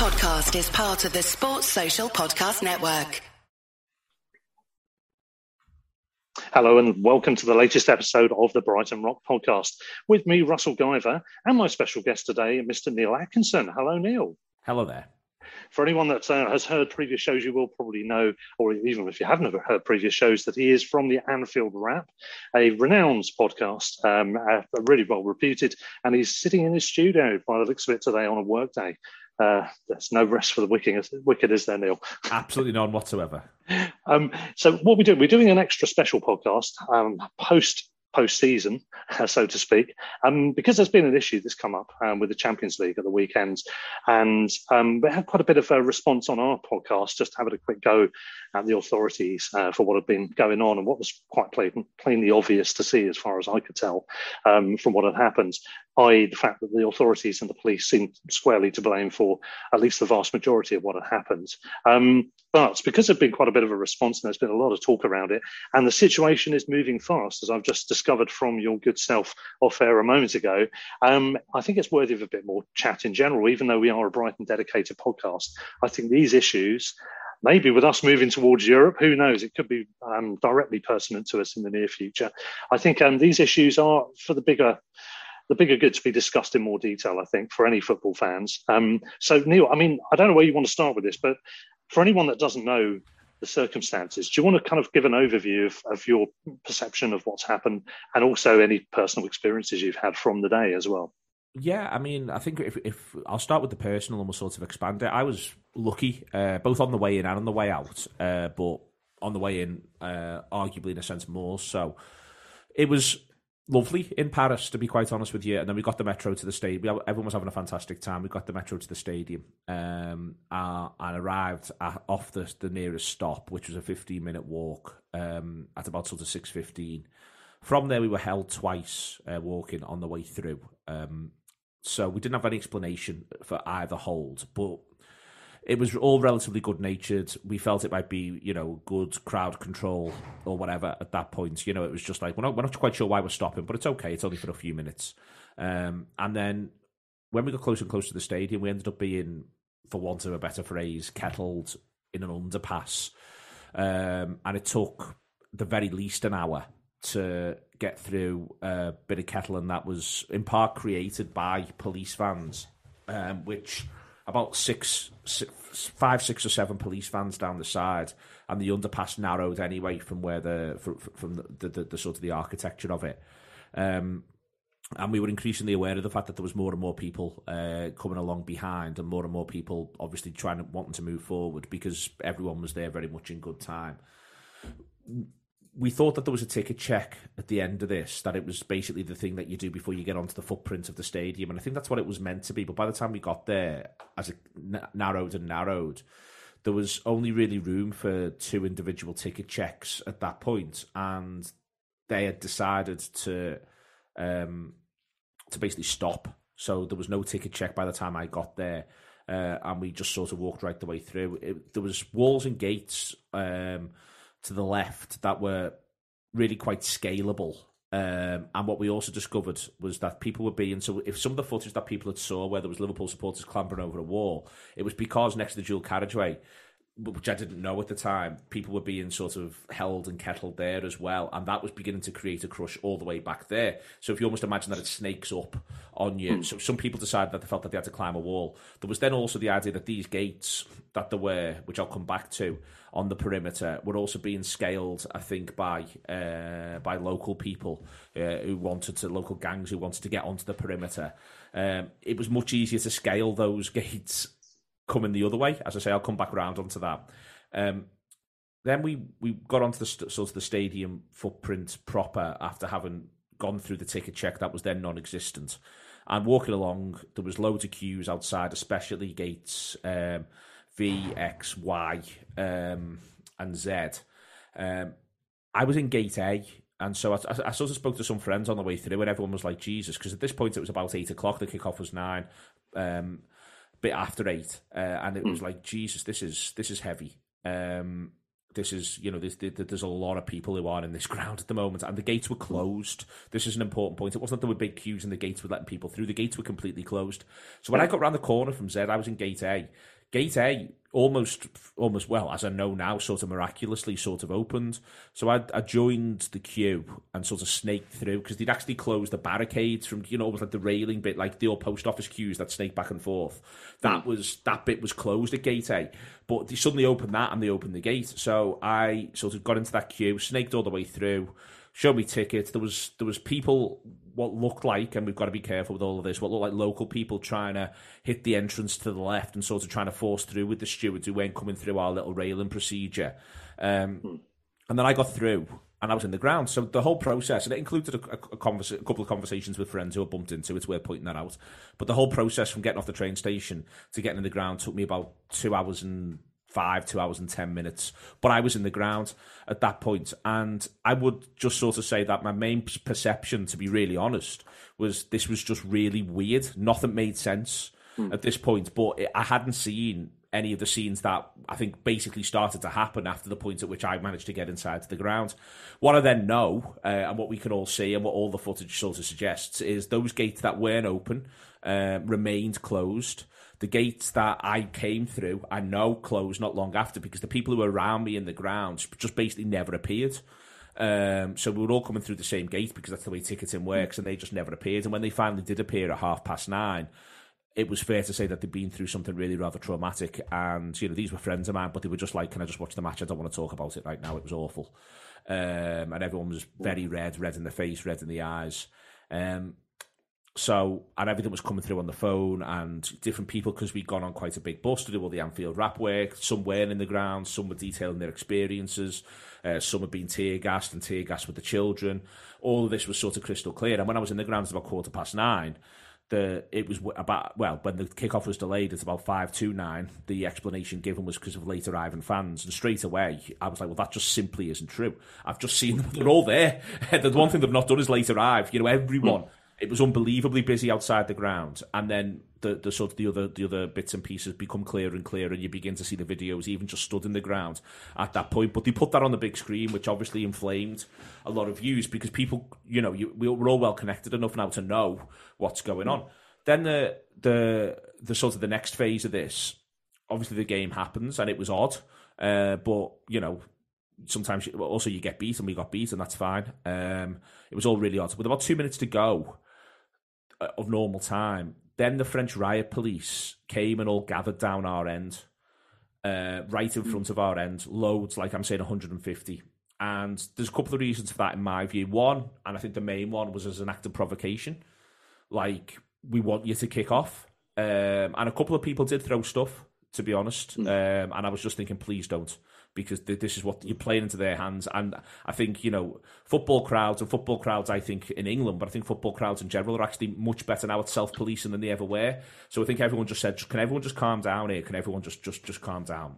podcast is part of the Sports Social Podcast Network. Hello and welcome to the latest episode of the Brighton Rock podcast. With me, Russell Guyver, and my special guest today, Mr. Neil Atkinson. Hello, Neil. Hello there. For anyone that uh, has heard previous shows, you will probably know, or even if you haven't heard previous shows, that he is from the Anfield Wrap, a renowned podcast, um, uh, really well reputed, and he's sitting in his studio by the looks of it today on a workday. Uh, there's no rest for the wicked, wicked is there, Neil? Absolutely none whatsoever. um, so what we do, we're doing an extra special podcast um, post post-season, so to speak, um, because there's been an issue that's come up um, with the Champions League at the weekend, and um, we had quite a bit of a response on our podcast, just having a quick go at the authorities uh, for what had been going on and what was quite plain, plainly obvious to see, as far as I could tell, um, from what had happened i.e., the fact that the authorities and the police seemed squarely to blame for at least the vast majority of what had happened. Um, but because there's been quite a bit of a response and there's been a lot of talk around it, and the situation is moving fast, as I've just discovered from your good self off air a moment ago, um, I think it's worthy of a bit more chat in general, even though we are a Brighton dedicated podcast. I think these issues maybe with us moving towards Europe, who knows? It could be um, directly pertinent to us in the near future. I think um, these issues are for the bigger the bigger good to be discussed in more detail, I think, for any football fans. Um, so, Neil, I mean, I don't know where you want to start with this, but for anyone that doesn't know the circumstances, do you want to kind of give an overview of, of your perception of what's happened and also any personal experiences you've had from the day as well? Yeah, I mean, I think if, if I'll start with the personal and we'll sort of expand it. I was lucky, uh, both on the way in and on the way out, uh, but on the way in, uh, arguably in a sense more so. It was lovely in Paris, to be quite honest with you. And then we got the metro to the stadium. Everyone was having a fantastic time. We got the metro to the stadium um, uh, and arrived at, off the, the nearest stop, which was a 15 minute walk um, at about sort of 6.15. From there, we were held twice uh, walking on the way through. Um, so we didn't have any explanation for either hold, but it was all relatively good natured. We felt it might be, you know, good crowd control or whatever at that point. You know, it was just like, we're not, we're not quite sure why we're stopping, but it's okay. It's only for a few minutes. Um, and then when we got closer and closer to the stadium, we ended up being, for want of a better phrase, kettled in an underpass. Um, and it took the very least an hour to get through a bit of kettle, and that was in part created by police vans, um, which about six, six, five, six or seven police vans down the side, and the underpass narrowed anyway from where the from, from the, the, the, sort of the architecture of it. Um, and we were increasingly aware of the fact that there was more and more people uh, coming along behind, and more and more people obviously trying to wanting to move forward because everyone was there very much in good time we thought that there was a ticket check at the end of this, that it was basically the thing that you do before you get onto the footprint of the stadium. And I think that's what it was meant to be. But by the time we got there, as it narrowed and narrowed, there was only really room for two individual ticket checks at that point, and they had decided to um, to basically stop. So there was no ticket check by the time I got there, uh, and we just sort of walked right the way through. It, there was walls and gates. Um, to the left that were really quite scalable. Um, and what we also discovered was that people were being so. If some of the footage that people had saw, where there was Liverpool supporters clambering over a wall, it was because next to the dual carriageway, which I didn't know at the time, people were being sort of held and kettled there as well, and that was beginning to create a crush all the way back there. So if you almost imagine that it snakes up on you, mm. so some people decided that they felt that they had to climb a wall. There was then also the idea that these gates that there were, which I'll come back to, on the perimeter were also being scaled, I think, by uh, by local people uh, who wanted to, local gangs who wanted to get onto the perimeter. Um, it was much easier to scale those gates coming the other way. As I say, I'll come back around onto that. Um, then we, we got onto the sort of the stadium footprint proper after having gone through the ticket check that was then non-existent. And walking along, there was loads of queues outside, especially gates. Um, V, X, Y, um, and Z. Um, I was in gate A, and so I, I, I, sort of spoke to some friends on the way through, and everyone was like, Jesus, because at this point it was about eight o'clock, the kickoff was nine, um, bit after eight, uh, and it was hmm. like, Jesus, this is this is heavy. Um, this is you know there's, there's a lot of people who are in this ground at the moment and the gates were closed. This is an important point. It wasn't that there were big queues and the gates were letting people through. The gates were completely closed. So when i got around the corner from z i was in gate a gate a almost almost well as i know now sort of miraculously sort of opened so i, I joined the queue and sort of snaked through because they'd actually closed the barricades from you know almost like the railing bit like the old post office queues that snake back and forth that hmm. was that bit was closed at gate a but they suddenly opened that and they opened the gate. So I sort of got into that queue, snaked all the way through, showed me tickets. There was there was people what looked like, and we've got to be careful with all of this, what looked like local people trying to hit the entrance to the left and sort of trying to force through with the stewards who weren't coming through our little railing procedure. Um, hmm. And then I got through and I was in the ground. So the whole process, and it included a, a, a, conversa- a, couple of conversations with friends who I bumped into. It's worth pointing that out. But the whole process from getting off the train station to getting in the ground took me about two hours and five, two hours and ten minutes. But I was in the ground at that point, and I would just sort of say that my main perception, to be really honest, was this was just really weird. Nothing made sense mm. at this point, but it, I hadn't seen any of the scenes that I think basically started to happen after the point at which I managed to get inside to the ground. What I then know, uh, and what we can all see, and what all the footage sort of suggests, is those gates that weren't open uh, remained closed. The gates that I came through, I know closed not long after because the people who were around me in the ground just basically never appeared. Um, so we were all coming through the same gate because that's the way ticketing works, and they just never appeared. And when they finally did appear at half past nine, it was fair to say that they'd been through something really rather traumatic. And you know, these were friends of mine, but they were just like, "Can I just watch the match? I don't want to talk about it right now. It was awful." Um, and everyone was very red, red in the face, red in the eyes. Um, so, and everything was coming through on the phone and different people because we'd gone on quite a big bus to do all the Anfield Wrap work. Some weren't in the ground, some were detailing their experiences, uh, some had been tear gassed and tear gassed with the children. All of this was sort of crystal clear. And when I was in the grounds about quarter past nine the it was about well when the kickoff was delayed it's about five to nine the explanation given was because of late arriving fans and straight away I was like well that just simply isn't true I've just seen them they're all there the one thing they've not done is late arrive you know everyone it was unbelievably busy outside the ground, and then the, the sort of the other the other bits and pieces become clearer and clearer, and you begin to see the videos even just stood in the ground at that point. But they put that on the big screen, which obviously inflamed a lot of views because people, you know, you, we're all well connected enough now to know what's going on. Then the the the sort of the next phase of this, obviously the game happens, and it was odd, uh, but you know sometimes also you get beat and we got beat and that's fine. Um, it was all really odd. With about two minutes to go, of normal time. Then the French riot police came and all gathered down our end, uh, right in front of our end, loads, like I'm saying, 150. And there's a couple of reasons for that in my view. One, and I think the main one was as an act of provocation. Like, we want you to kick off. Um, and a couple of people did throw stuff, to be honest. Mm. Um, and I was just thinking, please don't because this is what you're playing into their hands. And I think, you know, football crowds and football crowds, I think, in England, but I think football crowds in general are actually much better now at self policing than they ever were. So I think everyone just said, can everyone just calm down here? Can everyone just, just, just calm down?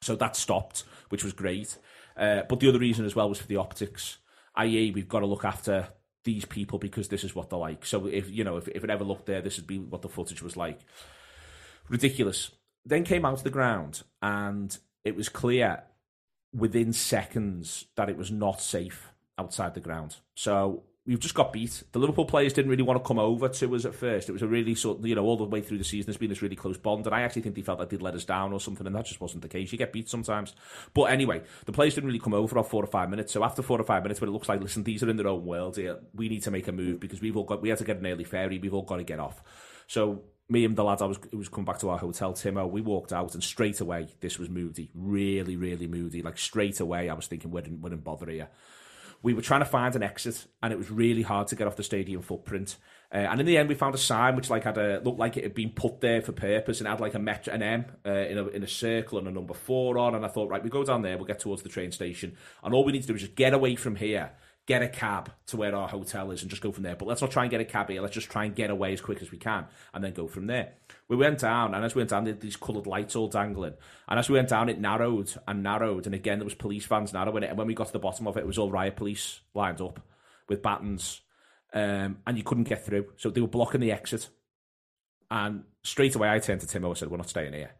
So that stopped, which was great. Uh, but the other reason as well was for the optics, i.e., we've got to look after these people because this is what they're like. So if you know, if, if it ever looked there, this would be what the footage was like. Ridiculous. Then came out to the ground, and it was clear within seconds that it was not safe outside the ground. So we've just got beat. The Liverpool players didn't really want to come over to us at first. It was a really sort of, you know, all the way through the season, there's been this really close bond. And I actually think they felt like they'd let us down or something, and that just wasn't the case. You get beat sometimes. But anyway, the players didn't really come over for four or five minutes. So after four or five minutes, when it looks like, listen, these are in their own world here, we need to make a move because we've all got, we had to get an early ferry, we've all got to get off. So me and the lads, I was it was coming back to our hotel, Timo. We walked out, and straight away, this was moody, really, really moody. Like straight away, I was thinking, we didn't, we didn't bother here. We were trying to find an exit, and it was really hard to get off the stadium footprint. Uh, and in the end, we found a sign which like had a looked like it had been put there for purpose, and had like a met an M uh, in a in a circle and a number four on. And I thought, right, we go down there, we'll get towards the train station, and all we need to do is just get away from here get a cab to where our hotel is and just go from there. But let's not try and get a cab here. Let's just try and get away as quick as we can and then go from there. We went down, and as we went down, there these coloured lights all dangling. And as we went down, it narrowed and narrowed. And again, there was police vans narrowing it. And when we got to the bottom of it, it was all riot police lined up with batons. Um, and you couldn't get through. So they were blocking the exit. And straight away, I turned to Timo and said, We're not staying here.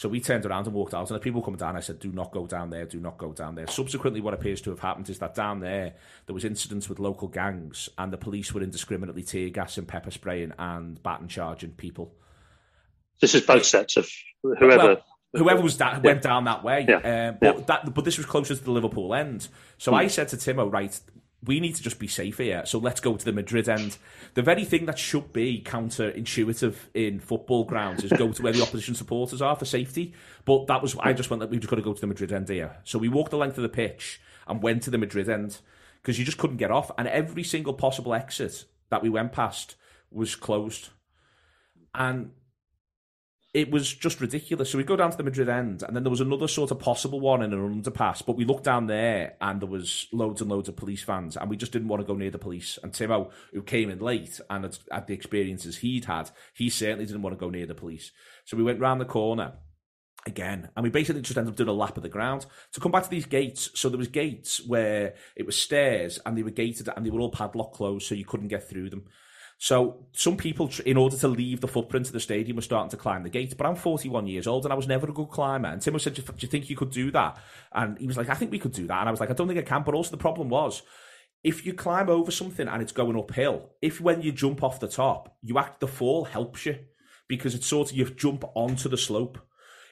So we turned around and walked out, and the people coming down, I said, "Do not go down there. Do not go down there." Subsequently, what appears to have happened is that down there there was incidents with local gangs, and the police were indiscriminately tear gassing, pepper spraying, and baton charging people. This is both sets of whoever. Well, whoever was that went down that way. Yeah. Um, but Yeah. that, but this was closer to the Liverpool end. So I said to Timo, right, we need to just be safe here. So let's go to the Madrid end. The very thing that should be counterintuitive in football grounds is go to where the opposition supporters are for safety. But that was I just went like we've just got to go to the Madrid end here. So we walked the length of the pitch and went to the Madrid end because you just couldn't get off, and every single possible exit that we went past was closed. And it was just ridiculous. So we go down to the Madrid end, and then there was another sort of possible one in an underpass. But we looked down there, and there was loads and loads of police vans, and we just didn't want to go near the police. And Timo, who came in late and had, had the experiences he'd had, he certainly didn't want to go near the police. So we went round the corner again, and we basically just ended up doing a lap of the ground to come back to these gates. So there was gates where it was stairs, and they were gated, and they were all padlock closed, so you couldn't get through them. So some people, in order to leave the footprint of the stadium, were starting to climb the gate. But I'm 41 years old and I was never a good climber. And Timo said, do you, think you could do that? And he was like, I think we could do that. And I was like, I don't think I can. But also the problem was, if you climb over something and it's going uphill, if when you jump off the top, you act the fall helps you because it's sort of you jump onto the slope.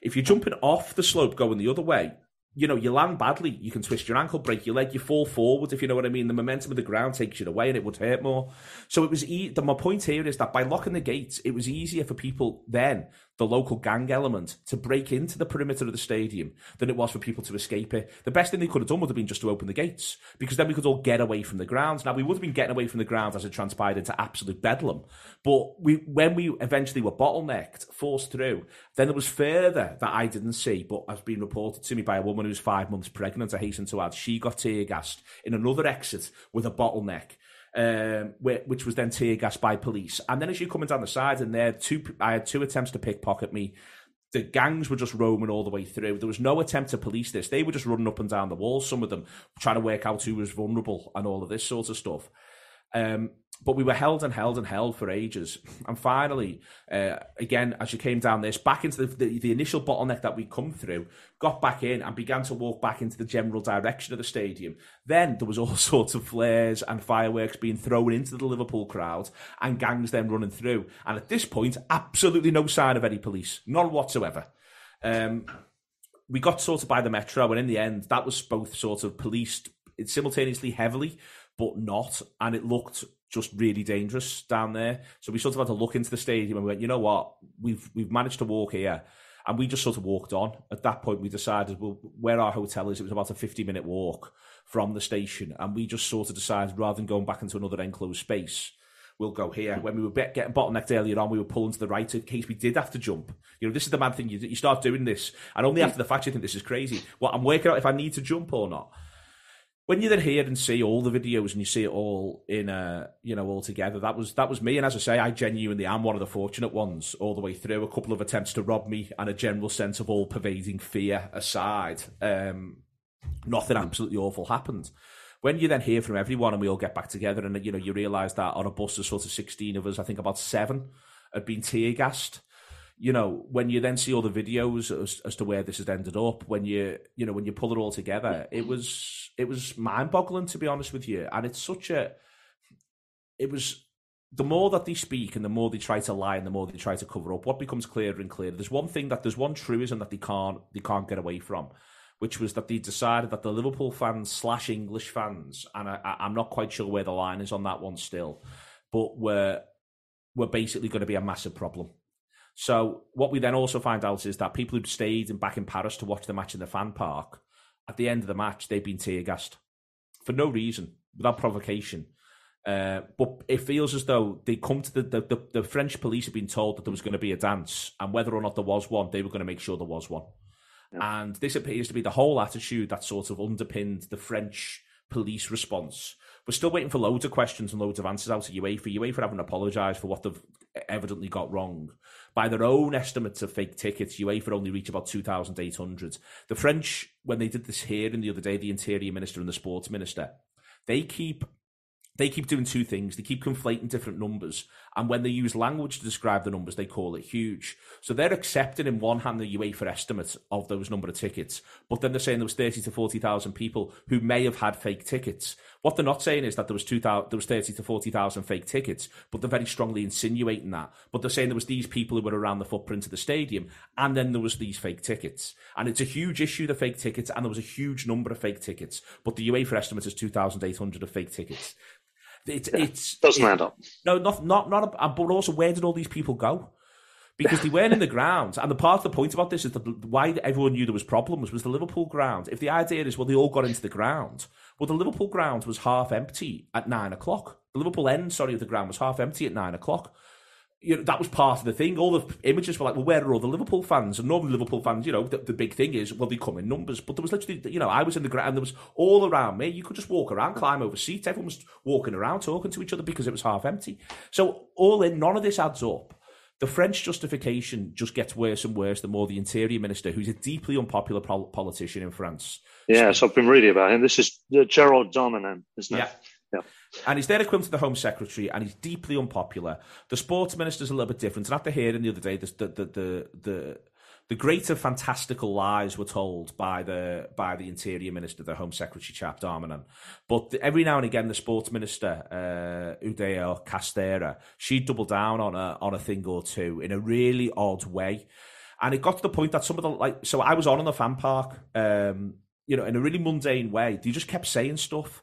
If you're jumping off the slope going the other way, you know, you land badly, you can twist your ankle, break your leg, you fall forward, if you know what I mean. The momentum of the ground takes you away and it would hurt more. So it was, e- the, my point here is that by locking the gates, it was easier for people then, the local gang element, to break into the perimeter of the stadium than it was for people to escape it. The best thing they could have done would have been just to open the gates because then we could all get away from the grounds. Now, we would have been getting away from the grounds as it transpired into absolute bedlam. But we, when we eventually were bottlenecked, forced through, then there was further that I didn't see, but has been reported to me by a woman who's five months pregnant. I hasten to add, she got tear gassed in another exit with a bottleneck. Um, whi- which was then tear gassed by police, and then as you're coming down the side, and there two, I had two attempts to pickpocket me. The gangs were just roaming all the way through. There was no attempt to police this. They were just running up and down the walls. Some of them trying to work out who was vulnerable and all of this sort of stuff. Um, but we were held and held and held for ages. And finally, uh, again, as you came down this, back into the, the, the initial bottleneck that we'd come through, got back in and began to walk back into the general direction of the stadium. Then there was all sorts of flares and fireworks being thrown into the Liverpool crowd and gangs then running through. And at this point, absolutely no sign of any police, none whatsoever. Um, we got sorted by the metro, and in the end, that was both sort of policed simultaneously heavily, but not, and it looked just really dangerous down there. So we sort of had to look into the stadium and we went, you know what, we've we've managed to walk here, and we just sort of walked on. At that point, we decided, well, where our hotel is, it was about a fifty minute walk from the station, and we just sort of decided rather than going back into another enclosed space. We'll go here. When we were getting bottlenecked earlier on, we were pulling to the right in case we did have to jump. You know, this is the mad thing. You, you start doing this, and only after the fact you think this is crazy. Well, I'm working out if I need to jump or not when you then hear and see all the videos and you see it all in a you know all together that was that was me. And as i say i genuinely am one of the fortunate ones all the way through. A couple of attempts to rob me and a general sense of all pervading fear aside um nothing absolutely awful happened. When you then hear from everyone and we all get back together and you know you realize that on a bus of sort of 16 of us i think about seven had been tear gassed you know, when you then see all the videos as, as to where this has ended up, when you, you know, when you pull it all together, it was, it was mind boggling to be honest with you. And it's such a, it was, the more that they speak and the more they try to lie and the more they try to cover up, what becomes clearer and clearer. There's one thing that there's one truism that they can't, they can't get away from, which was that they decided that the Liverpool fans slash English fans, and I, I, I'm not quite sure where the line is on that one still, but were, were basically going to be a massive problem. So what we then also find out is that people who'd stayed in, back in Paris to watch the match in the fan park, at the end of the match, they've been tear gassed for no reason, without provocation. Uh, but it feels as though they come to the, the, the, the French police have been told that there was going to be a dance, and whether or not there was one, they were going to make sure there was one. Yeah. And this appears to be the whole attitude that sort of underpinned the French police response. We're still waiting for loads of questions and loads of answers out of UEFA. UEFA haven't apologised for what they've evidently got wrong. By their own estimates of fake tickets, UEFA only reach about 2,800. The French, when they did this hearing the other day, the Interior Minister and the Sports Minister, they keep they keep doing two things. They keep conflating different numbers. And when they use language to describe the numbers, they call it huge. So they're accepting in one hand the UEFA estimate of those number of tickets, but then they're saying there was 30 to 40,000 people who may have had fake tickets. What they're not saying is that there was 2000, there was 30 to 40,000 fake tickets, but they're very strongly insinuating that. But they're saying there was these people who were around the footprint of the stadium, and then there was these fake tickets. And it's a huge issue, the fake tickets, and there was a huge number of fake tickets. But the UEFA estimate is 2,800 of fake tickets. It's yeah, it's doesn't add up. No, not not not. A, but also, where did all these people go? Because they weren't in the ground, and the part of the point about this is that why everyone knew there was problems was the Liverpool ground. If the idea is well, they all got into the ground, well, the Liverpool ground was half empty at nine o'clock. The Liverpool end, sorry, of the ground was half empty at nine o'clock you know, that was part of the thing. All the images were like, well, where are all the Liverpool fans? And normally Liverpool fans, you know, the, the big thing is, well, they come in numbers. But there was literally, you know, I was in the ground, there was all around me. You could just walk around, climb over seats. Everyone was walking around, talking to each other because it was half empty. So all in, none of this adds up. The French justification just gets worse and worse the more the interior minister, who's a deeply unpopular politician in France. Yeah, so I've been reading about him. This is uh, Gerald Darmanin, isn't it? Yeah. Yeah. And he's there equivalent to the Home Secretary, and he's deeply unpopular. The Sports Minister's a little bit different. And after hearing the other day, the the the the, the greater fantastical lies were told by the by the Interior Minister, the Home Secretary chap Darmanin. But every now and again, the Sports Minister, uh, Oudéa-Castéra, she'd double down on a on a thing or two in a really odd way. And it got to the point that some of the like, so I was on in the fan park, um, you know, in a really mundane way. They just kept saying stuff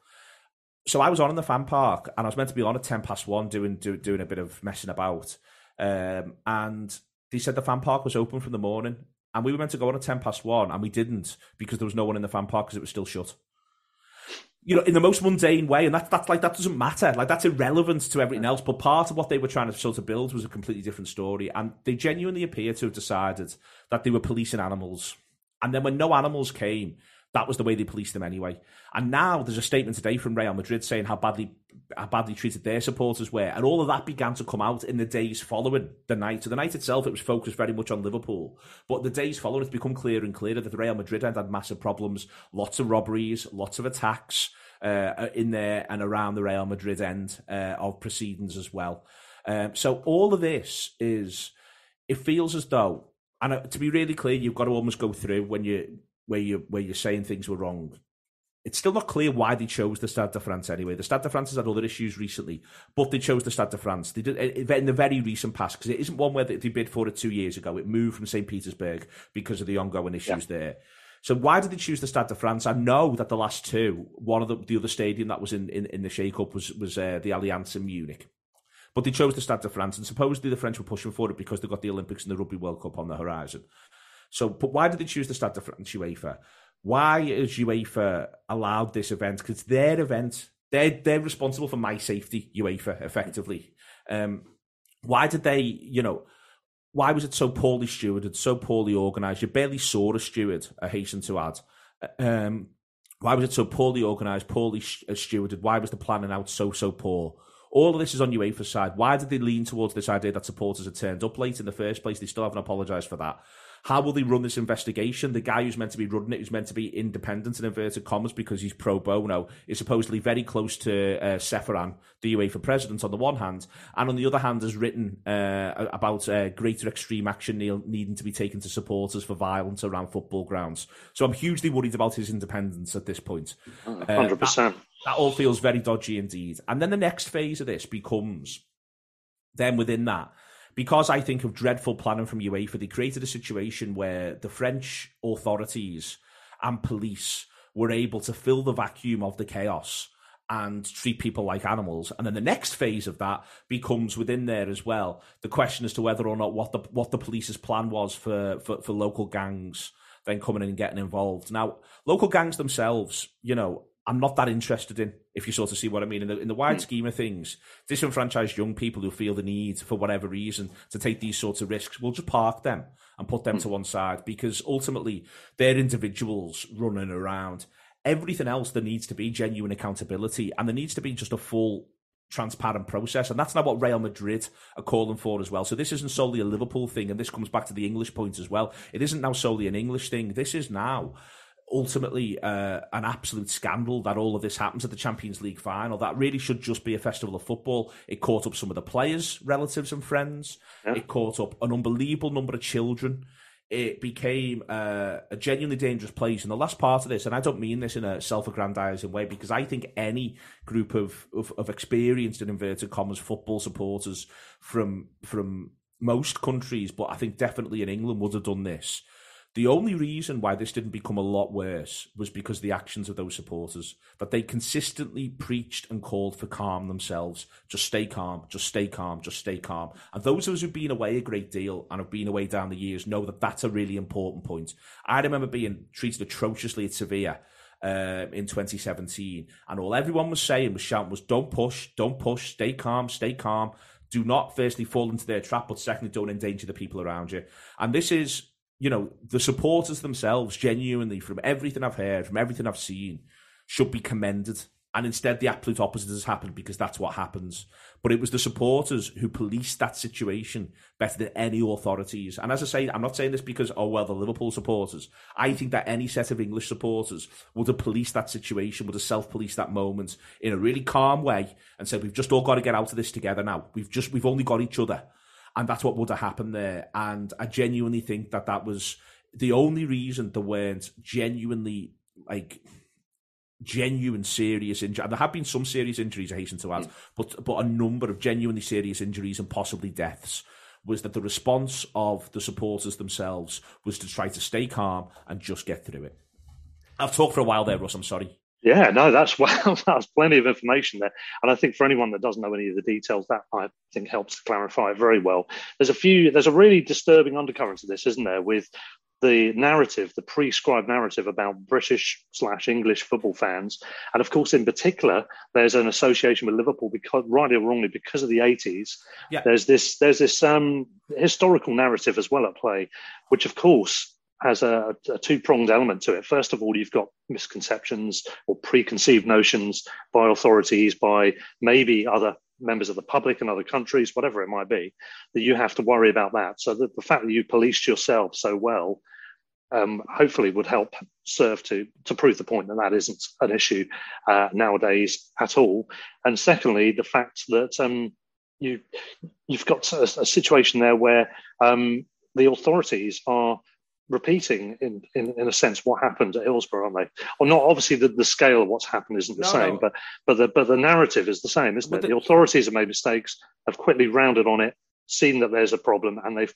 so I was on in the fan park and I was meant to be on at 10 past one doing do, doing a bit of messing about. Um, and they said the fan park was open from the morning. And we were meant to go on at 10 past one and we didn't because there was no one in the fan park because it was still shut. You know, in the most mundane way, and that, that's like that doesn't matter. Like that's irrelevant to everything else. But part of what they were trying to sort of build was a completely different story, and they genuinely appear to have decided that they were policing animals. And then when no animals came, that was the way they policed them anyway. And now there's a statement today from Real Madrid saying how badly how badly treated their supporters were, and all of that began to come out in the days following the night. So the night itself, it was focused very much on Liverpool, but the days following, it's become clearer and clearer that Real Madrid end had massive problems, lots of robberies, lots of attacks uh, in there and around the Real Madrid end uh, of proceedings as well. Um, so all of this is, it feels as though and uh, to be really clear, you've got to almost go through when you where you where you're saying things were wrong. It's still not clear why they chose the Stade de France anyway. The Stade de France has had other issues recently, but they chose the Stade de France. They did in the very recent past because it isn't one where they, bid for it two years ago. It moved from St. Petersburg because of the ongoing issues yeah. there. So why did they choose the Stade de France? I know that the last two, one of the, the other stadium that was in, in, in the shake-up was was uh, the Allianz in Munich. But they chose the Stade de France, and supposedly the French were pushing for it because they got the Olympics and the Rugby World Cup on the horizon. So, but why did they choose the Stade de France UEFA? Why has UEFA allowed this event? Because their event. They're, they're responsible for my safety, UEFA, effectively. Um, why did they, you know, why was it so poorly stewarded, so poorly organised? You barely saw a steward, I hasten to add. Um, why was it so poorly organised, poorly uh, stewarded? Why was the planning out so, so poor? All of this is on UEFA's side. Why did they lean towards this idea that supporters had turned up late in the first place? They still haven't apologised for that. How will they run this investigation? The guy who's meant to be running it, who's meant to be independent in inverted commas because he's pro bono, is supposedly very close to uh, Ceferin, the UEFA president, on the one hand, and on the other hand, has written uh, about uh, greater extreme action needing to be taken to supporters for violence around football grounds. So I'm hugely worried about his independence at this point. Hundred uh, percent. That all feels very dodgy indeed. And then the next phase of this becomes then within that because I think of dreadful planning from UEFA, they created a situation where the French authorities and police were able to fill the vacuum of the chaos and treat people like animals. And then the next phase of that becomes within there as well. The question as to whether or not what the what the police's plan was for, for, for local gangs then coming in and getting involved. Now, local gangs themselves, you know, I'm not that interested in, if you sort of see what I mean. In the, in the wide mm. scheme of things, disenfranchised young people who feel the need, for whatever reason, to take these sorts of risks, we'll just park them and put them mm. to one side because ultimately they're individuals running around. Everything else, there needs to be genuine accountability and there needs to be just a full transparent process. And that's not what Real Madrid are calling for as well. So this isn't solely a Liverpool thing. And this comes back to the English point as well. It isn't now solely an English thing. This is now ultimately uh, an absolute scandal that all of this happens at the Champions League final. That really should just be a festival of football. It caught up some of the players, relatives, and friends. Yeah. It caught up an unbelievable number of children. It became uh, a genuinely dangerous place. And the last part of this, and I don't mean this in a self-aggrandizing way, because I think any group of, of, of experienced and inverted commas football supporters from from most countries, but I think definitely in England would have done this the only reason why this didn't become a lot worse was because the actions of those supporters, that they consistently preached and called for calm themselves. Just stay calm, just stay calm, just stay calm. And those of us who've been away a great deal and have been away down the years know that that's a really important point. I remember being treated atrociously at Sevilla um, in 2017, and all everyone was saying was shouting was, "Don't push, don't push, stay calm, stay calm." Do not firstly fall into their trap, but secondly, don't endanger the people around you. And this is you know, the supporters themselves, genuinely, from everything I've heard, from everything I've seen, should be commended. And instead, the absolute opposite has happened because that's what happens. But it was the supporters who policed that situation better than any authorities. And as I say, I'm not saying this because, oh, well, the Liverpool supporters. I think that any set of English supporters would have policed that situation, would have self policed that moment in a really calm way and said, we've just all got to get out of this together now. We've just, we've only got each other and that's what would have happened there. And I genuinely think that that was the only reason there weren't genuinely like genuine serious injuries. There have been some serious injuries, I hasten to add, but but a number of genuinely serious injuries and possibly deaths was that the response of the supporters themselves was to try to stay calm and just get through it. I've talked for a while there, Russ. I'm sorry. Yeah, no, that's well, that's plenty of information there, and I think for anyone that doesn't know any of the details, that I think helps to clarify it very well. There's a few, there's a really disturbing undercurrent to this, isn't there? With the narrative, the prescribed narrative about British slash English football fans, and of course, in particular, there's an association with Liverpool because, rightly or wrongly, because of the 80s. Yeah. There's this, there's this um, historical narrative as well at play, which of course has a, a two pronged element to it. First of all, you've got misconceptions or preconceived notions by authorities, by maybe other members of the public in other countries, whatever it might be, that you have to worry about that. So the, the fact that you policed yourself so well um, hopefully would help serve to to prove the point that that isn't an issue uh, nowadays at all. And secondly, the fact that um, you you've got a, a situation there where um, the authorities are repeating in, in, in a sense what happened at Hillsborough, aren't they? Or not obviously the, the scale of what's happened isn't the no, same, no. but but the but the narrative is the same, isn't but it? The, the authorities have made mistakes, have quickly rounded on it, seen that there's a problem, and they've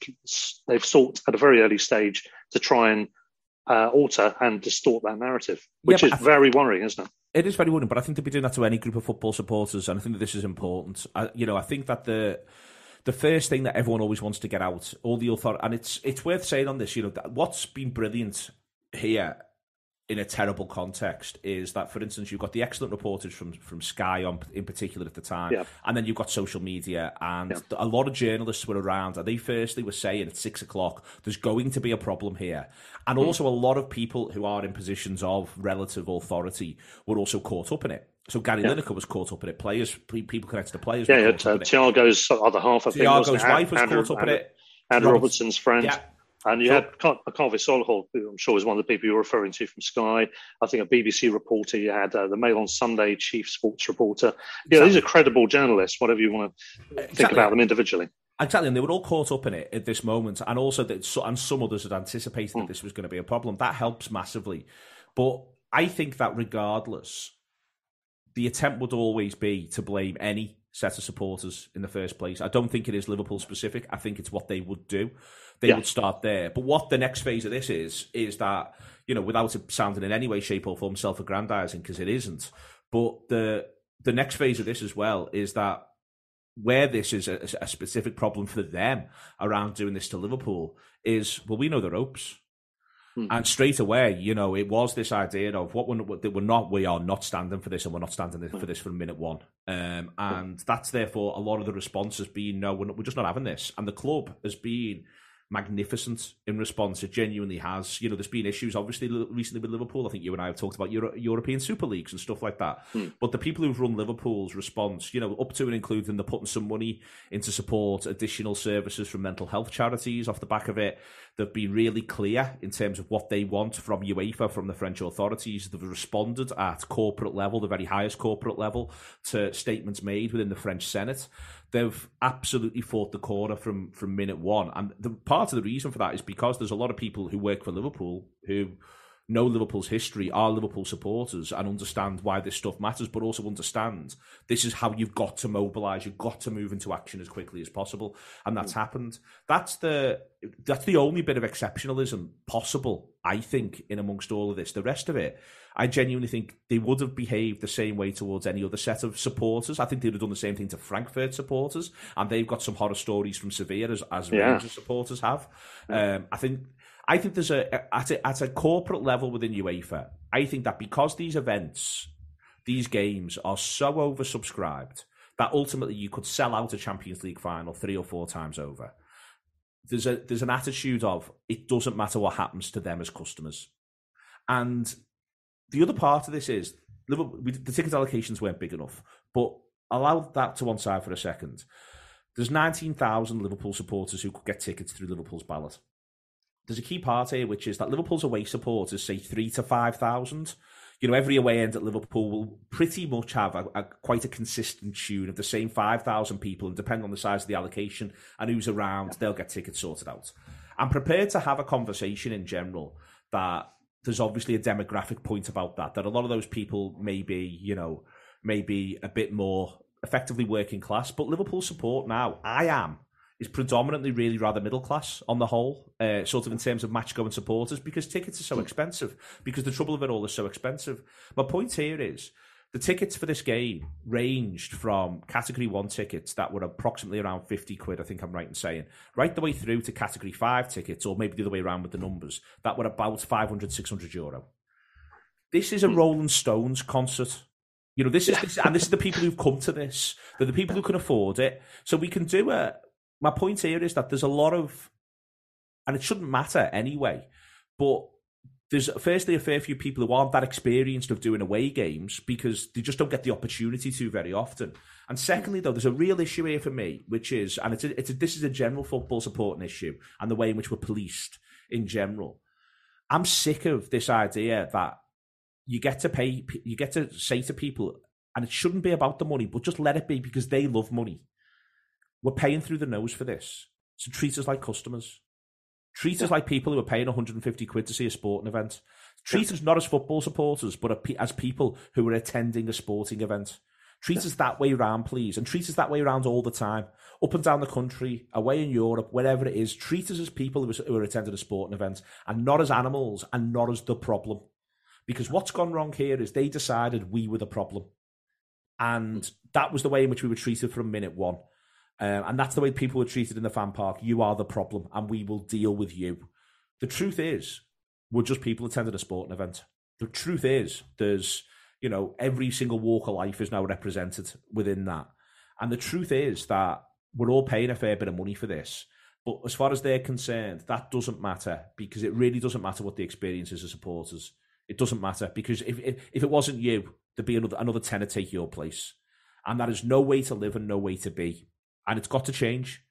they've sought at a very early stage to try and uh, alter and distort that narrative, which yeah, is very worrying, isn't it? It is very worrying, but I think to be doing that to any group of football supporters, and I think that this is important. I, you know, I think that the the first thing that everyone always wants to get out, all the authority, and it's it's worth saying on this, you know, what's been brilliant here in a terrible context is that, for instance, you've got the excellent reportage from from Sky on in particular at the time, yeah. and then you've got social media, and yeah. a lot of journalists were around, and they firstly were saying at six o'clock, "There's going to be a problem here," and mm. also a lot of people who are in positions of relative authority were also caught up in it. So Gary yeah. Lineker was caught up in it. Players, people connected to players. Yeah, yeah uh, Thiago's other half. I Thiago's wife was Andrew, caught up Andrew, in it. Andrew Robertson's friend. Yeah. And you had Kaveh Solhekol, who I'm sure is one of the people you're referring to from Sky. I think a BBC reporter. You had uh, the Mail on Sunday chief sports reporter. Yeah, exactly. these are credible journalists. Whatever you want to think exactly. about them individually. Exactly, and they were all caught up in it at this moment, and also that, and some others had anticipated mm. that this was going to be a problem. That helps massively, but I think that regardless, the attempt would always be to blame any set of supporters in the first place. I don't think it is Liverpool specific. I think it's what they would do. They yeah. would start there. But what the next phase of this is, is that, you know, without it sounding in any way, shape, or form self aggrandizing, because it isn't, but the the next phase of this as well is that where this is a, a specific problem for them around doing this to Liverpool is, well, we know the ropes. Hmm. And straight away, you know, it was this idea of what we're, we're not, we are not standing for this, and we're not standing for this from minute one. Um, and that's therefore a lot of the response has been, no, we're, not, we're just not having this. And the club has been magnificent in response. It genuinely has. You know, there's been issues obviously recently with Liverpool. I think you and I have talked about Euro- European Super Leagues and stuff like that. Hmm. But the people who've run Liverpool's response, you know, up to and including they're putting some money into support additional services from mental health charities off the back of it. They've been really clear in terms of what they want from UEFA, from the French authorities. They've responded at corporate level, the very highest corporate level, to statements made within the French Senate they've absolutely fought the corner from from minute one. And the part of the reason for that is because there's a lot of people who work for Liverpool who know Liverpool's history, are Liverpool supporters, and understand why this stuff matters, but also understand this is how you've got to mobilise. You've got to move into action as quickly as possible, and that's happened. That's the that's the only bit of exceptionalism possible, I think, in amongst all of this. The rest of it, I genuinely think they would have behaved the same way towards any other set of supporters. I think they'd have done the same thing to Frankfurt supporters, and they've got some horror stories from Sevilla as, as yeah. Rangers supporters have. Um, I think I think there's a at a at a corporate level within UEFA. I think that because these events, these games are so oversubscribed that ultimately you could sell out a Champions League final three or four times over. There's a there's an attitude of it doesn't matter what happens to them as customers, and the other part of this is the ticket allocations weren't big enough. But allow that to one side for a second. There's 19,000 Liverpool supporters who could get tickets through Liverpool's ballot. There's a key part here, which is that Liverpool's away supporters say three to 5,000. You know, every away end at Liverpool will pretty much have a, a quite a consistent tune of the same 5,000 people, and depending on the size of the allocation and who's around, they'll get tickets sorted out. I'm prepared to have a conversation in general that there's obviously a demographic point about that that a lot of those people may be you know maybe a bit more effectively working class but liverpool support now i am is predominantly really rather middle class on the whole uh, sort of in terms of match going supporters because tickets are so expensive because the trouble of it all is so expensive my point here is the tickets for this game ranged from category one tickets that were approximately around 50 quid, I think I'm right in saying, right the way through to category five tickets, or maybe the other way around with the numbers, that were about 500, 600 euro. This is a hmm. Rolling Stones concert. You know, this is, this, and this is the people who've come to this. They're the people who can afford it. So we can do a. My point here is that there's a lot of, and it shouldn't matter anyway, but there's firstly a fair few people who aren't that experienced of doing away games because they just don't get the opportunity to very often. And secondly, though, there's a real issue here for me, which is, and it's, a, it's a, this is a general football supporting issue and the way in which we're policed in general. I'm sick of this idea that you get to pay, you get to say to people, and it shouldn't be about the money, but just let it be because they love money. We're paying through the nose for this. So treat us like customers. Treat us like people who are paying 150 quid to see a sporting event. Treat yeah. us not as football supporters, but as people who are attending a sporting event. Treat yeah. us that way around, please, and treat us that way around all the time, up and down the country, away in Europe, wherever it is. Treat us as people who are attending a sporting event, and not as animals, and not as the problem. Because what's gone wrong here is they decided we were the problem, and mm. that was the way in which we were treated from minute one. Um, and that's the way people were treated in the fan park. You are the problem, and we will deal with you. The truth is, we're just people attending a sporting event. The truth is, there's, you know, every single walk of life is now represented within that. And the truth is that we're all paying a fair bit of money for this. But as far as they're concerned, that doesn't matter because it really doesn't matter what the experience is as supporters. It doesn't matter because if, if, if it wasn't you, there'd be another, another tenor take your place. And that is no way to live and no way to be and it's got to change.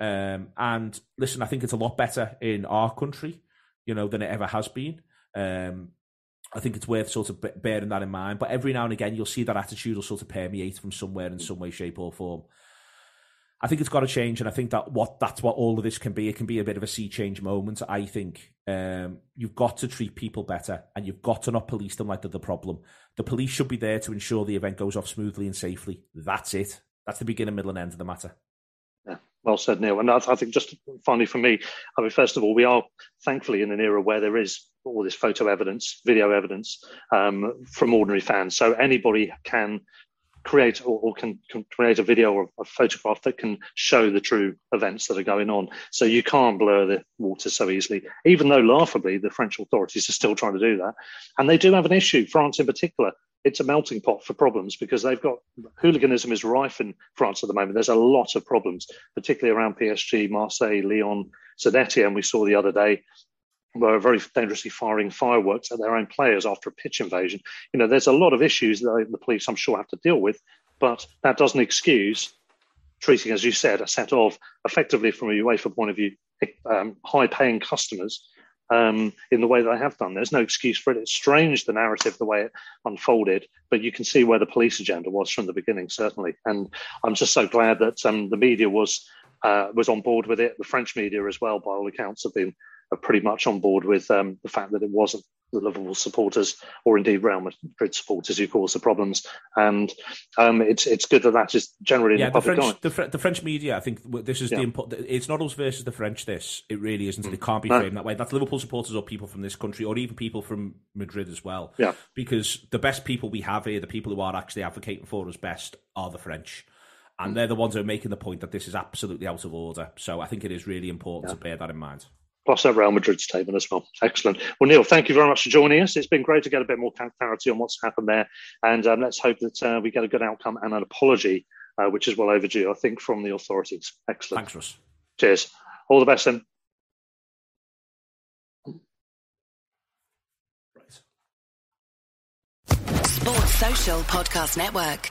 Um, and listen, I think it's a lot better in our country, you know, than it ever has been. Um, I think it's worth sort of bearing that in mind. But every now and again, you'll see that attitude will sort of permeate from somewhere in some way, shape, or form. I think it's got to change, and I think that what that's what all of this can be. It can be a bit of a sea change moment. I think um, you've got to treat people better, and you've got to not police them like they're the problem. The police should be there to ensure the event goes off smoothly and safely. That's it. That's the beginning, middle, and end of the matter. Well said, Neil. And I, I think just finally for me, I mean, first of all, we are thankfully in an era where there is all this photo evidence, video evidence um, from ordinary fans. So anybody can create or, or can, can, create a video or a photograph that can show the true events that are going on. So you can't blur the water so easily, even though laughably the French authorities are still trying to do that. And they do have an issue, France in particular, it's a melting pot for problems because they've got hooliganism is rife in France at the moment. There's a lot of problems, particularly around PSG, Marseille, Lyon, Saint-Étienne, and we saw the other day were very dangerously firing fireworks at their own players after a pitch invasion. You know, there's a lot of issues that the police, I'm sure, have to deal with, but that doesn't excuse treating, as you said, a set of effectively from a UEFA point of view, um, high-paying customers um, in the way that they have done. There's no excuse for it. It's strange the narrative, the way it unfolded, but you can see where the police agenda was from the beginning, certainly. And I'm just so glad that um, the media was uh, was on board with it. The French media as well, by all accounts, have been are pretty much on board with um, the fact that it wasn't the Liverpool supporters or indeed Real Madrid supporters who caused the problems. And um, it's it's good that that is generally yeah, the, the French, the, the, French media. I think this is yeah. the important. It's not us versus the French. This it really isn't. Mm. It can't be no. framed that way. That's Liverpool supporters or people from this country or even people from Madrid as well. Yeah, because the best people we have here, the people who are actually advocating for us best, are the French. And mm. they're the ones who are making the point that this is absolutely out of order. So I think it is really important yeah. to bear that in mind plus that Real Madrid statement as well. Excellent. Well, Neil, thank you very much for joining us. It's been great to get a bit more clarity on what's happened there, and um, let's hope that uh, we get a good outcome and an apology, uh, which is well overdue, I think, from the authorities. Excellent. Thanks, Russ. Cheers. All the best, then. Sports Social Podcast Network.